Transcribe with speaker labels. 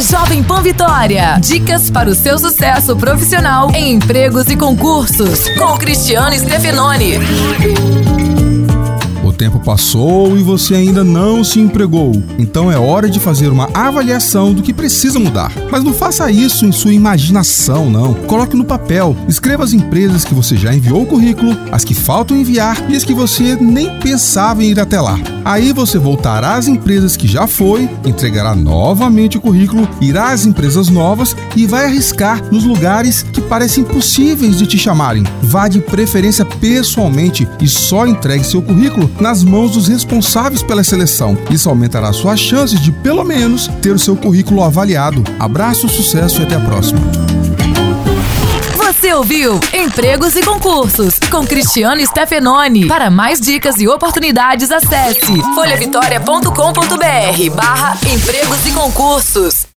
Speaker 1: Jovem Pan Vitória. Dicas para o seu sucesso profissional em empregos e concursos. Com Cristiano Stefanoni
Speaker 2: tempo passou e você ainda não se empregou. Então é hora de fazer uma avaliação do que precisa mudar. Mas não faça isso em sua imaginação, não. Coloque no papel. Escreva as empresas que você já enviou o currículo, as que faltam enviar e as que você nem pensava em ir até lá. Aí você voltará às empresas que já foi, entregará novamente o currículo, irá às empresas novas e vai arriscar nos lugares que parecem impossíveis de te chamarem. Vá de preferência pessoalmente e só entregue seu currículo na nas mãos dos responsáveis pela seleção. Isso aumentará suas chances de, pelo menos, ter o seu currículo avaliado. Abraço, sucesso e até a próxima.
Speaker 1: Você ouviu Empregos e Concursos com Cristiano Stefanoni. Para mais dicas e oportunidades, acesse folhavitória.com.br barra empregos e concursos.